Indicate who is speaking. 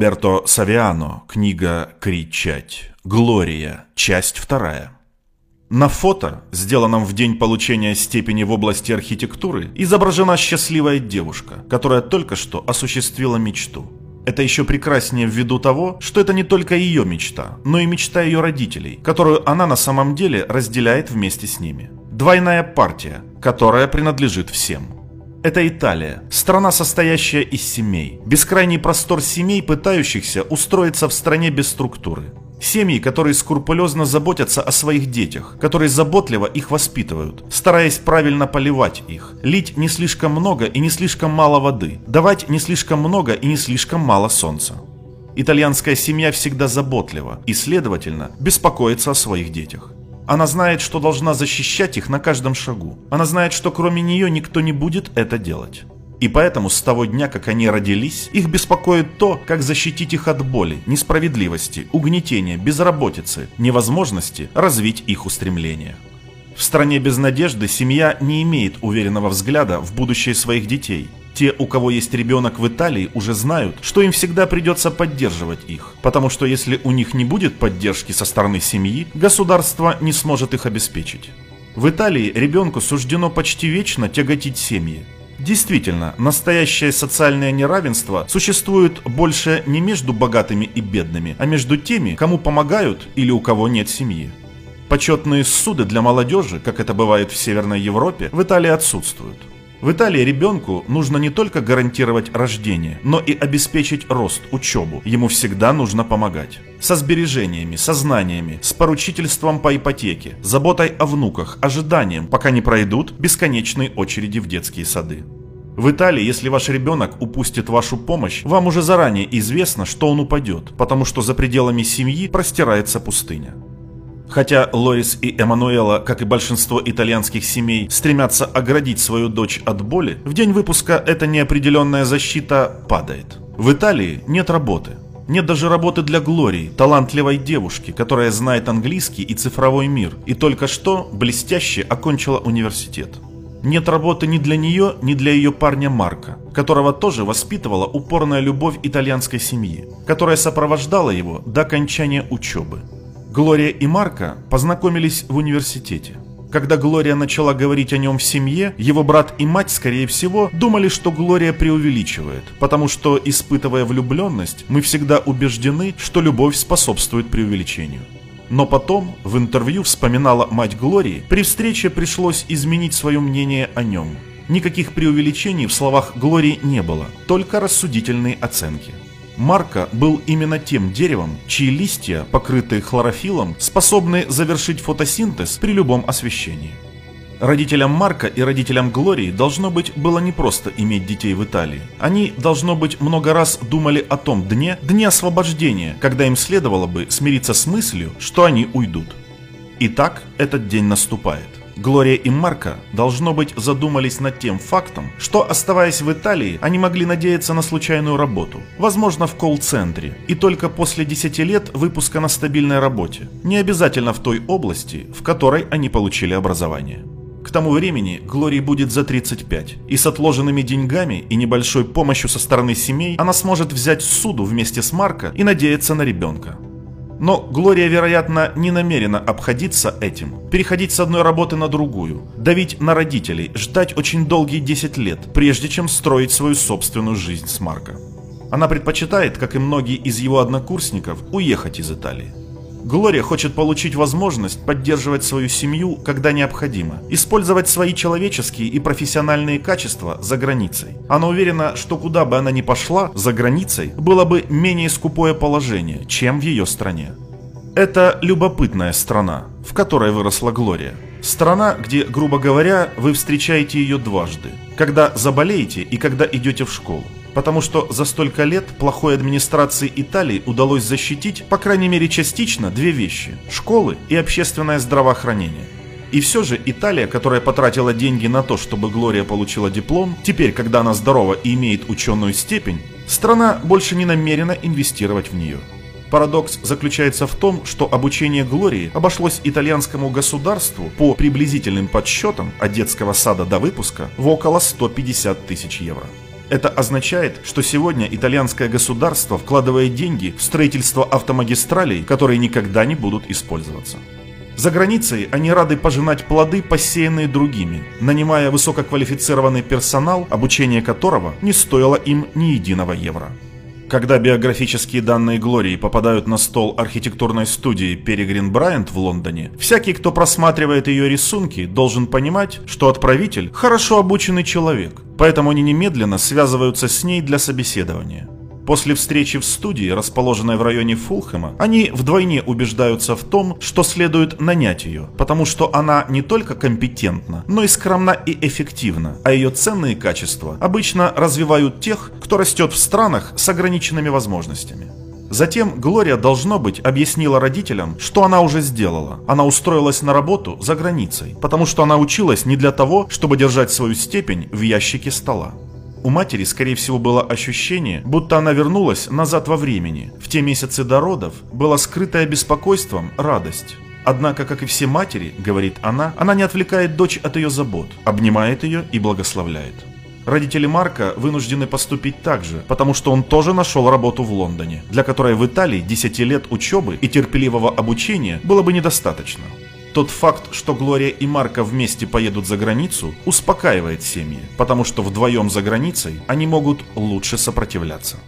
Speaker 1: Роберто Савиано, книга «Кричать». Глория, часть вторая. На фото, сделанном в день получения степени в области архитектуры, изображена счастливая девушка, которая только что осуществила мечту. Это еще прекраснее ввиду того, что это не только ее мечта, но и мечта ее родителей, которую она на самом деле разделяет вместе с ними. Двойная партия, которая принадлежит всем. Это Италия, страна, состоящая из семей. Бескрайний простор семей, пытающихся устроиться в стране без структуры. Семьи, которые скрупулезно заботятся о своих детях, которые заботливо их воспитывают, стараясь правильно поливать их, лить не слишком много и не слишком мало воды, давать не слишком много и не слишком мало солнца. Итальянская семья всегда заботлива и, следовательно, беспокоится о своих детях. Она знает, что должна защищать их на каждом шагу. Она знает, что кроме нее никто не будет это делать. И поэтому с того дня, как они родились, их беспокоит то, как защитить их от боли, несправедливости, угнетения, безработицы, невозможности развить их устремления. В стране без надежды семья не имеет уверенного взгляда в будущее своих детей – те, у кого есть ребенок в Италии, уже знают, что им всегда придется поддерживать их, потому что если у них не будет поддержки со стороны семьи, государство не сможет их обеспечить. В Италии ребенку суждено почти вечно тяготить семьи. Действительно, настоящее социальное неравенство существует больше не между богатыми и бедными, а между теми, кому помогают или у кого нет семьи. Почетные суды для молодежи, как это бывает в Северной Европе, в Италии отсутствуют. В Италии ребенку нужно не только гарантировать рождение, но и обеспечить рост, учебу. Ему всегда нужно помогать. Со сбережениями, со знаниями, с поручительством по ипотеке, заботой о внуках, ожиданием, пока не пройдут бесконечные очереди в детские сады. В Италии, если ваш ребенок упустит вашу помощь, вам уже заранее известно, что он упадет, потому что за пределами семьи простирается пустыня. Хотя Лорис и Эммануэла, как и большинство итальянских семей, стремятся оградить свою дочь от боли, в день выпуска эта неопределенная защита падает. В Италии нет работы. Нет даже работы для Глории, талантливой девушки, которая знает английский и цифровой мир, и только что блестяще окончила университет. Нет работы ни для нее, ни для ее парня Марка, которого тоже воспитывала упорная любовь итальянской семьи, которая сопровождала его до окончания учебы. Глория и Марка познакомились в университете. Когда Глория начала говорить о нем в семье, его брат и мать, скорее всего, думали, что Глория преувеличивает, потому что, испытывая влюбленность, мы всегда убеждены, что любовь способствует преувеличению. Но потом, в интервью вспоминала мать Глории, при встрече пришлось изменить свое мнение о нем. Никаких преувеличений в словах Глории не было, только рассудительные оценки. Марка был именно тем деревом, чьи листья, покрытые хлорофилом, способны завершить фотосинтез при любом освещении. Родителям Марка и родителям Глории должно быть было не просто иметь детей в Италии. Они, должно быть, много раз думали о том дне, дне освобождения, когда им следовало бы смириться с мыслью, что они уйдут. Итак, этот день наступает. Глория и Марка, должно быть, задумались над тем фактом, что, оставаясь в Италии, они могли надеяться на случайную работу, возможно, в колл-центре, и только после 10 лет выпуска на стабильной работе, не обязательно в той области, в которой они получили образование. К тому времени Глории будет за 35, и с отложенными деньгами и небольшой помощью со стороны семей она сможет взять суду вместе с Марко и надеяться на ребенка. Но Глория, вероятно, не намерена обходиться этим, переходить с одной работы на другую, давить на родителей, ждать очень долгие 10 лет, прежде чем строить свою собственную жизнь с Марко. Она предпочитает, как и многие из его однокурсников, уехать из Италии. Глория хочет получить возможность поддерживать свою семью, когда необходимо, использовать свои человеческие и профессиональные качества за границей. Она уверена, что куда бы она ни пошла, за границей было бы менее скупое положение, чем в ее стране. Это любопытная страна, в которой выросла Глория. Страна, где, грубо говоря, вы встречаете ее дважды. Когда заболеете и когда идете в школу потому что за столько лет плохой администрации Италии удалось защитить, по крайней мере частично, две вещи – школы и общественное здравоохранение. И все же Италия, которая потратила деньги на то, чтобы Глория получила диплом, теперь, когда она здорова и имеет ученую степень, страна больше не намерена инвестировать в нее. Парадокс заключается в том, что обучение Глории обошлось итальянскому государству по приблизительным подсчетам от детского сада до выпуска в около 150 тысяч евро. Это означает, что сегодня итальянское государство вкладывает деньги в строительство автомагистралей, которые никогда не будут использоваться. За границей они рады пожинать плоды, посеянные другими, нанимая высококвалифицированный персонал, обучение которого не стоило им ни единого евро. Когда биографические данные Глории попадают на стол архитектурной студии Перегрин Брайант в Лондоне, всякий, кто просматривает ее рисунки, должен понимать, что отправитель – хорошо обученный человек, поэтому они немедленно связываются с ней для собеседования. После встречи в студии, расположенной в районе Фулхэма, они вдвойне убеждаются в том, что следует нанять ее, потому что она не только компетентна, но и скромна и эффективна, а ее ценные качества обычно развивают тех, кто растет в странах с ограниченными возможностями. Затем Глория, должно быть, объяснила родителям, что она уже сделала. Она устроилась на работу за границей, потому что она училась не для того, чтобы держать свою степень в ящике стола. У матери, скорее всего, было ощущение, будто она вернулась назад во времени. В те месяцы до родов была скрытая беспокойством радость. Однако, как и все матери, говорит она, она не отвлекает дочь от ее забот, обнимает ее и благословляет. Родители Марка вынуждены поступить так же, потому что он тоже нашел работу в Лондоне, для которой в Италии 10 лет учебы и терпеливого обучения было бы недостаточно. Тот факт, что Глория и Марка вместе поедут за границу, успокаивает семьи, потому что вдвоем за границей они могут лучше сопротивляться.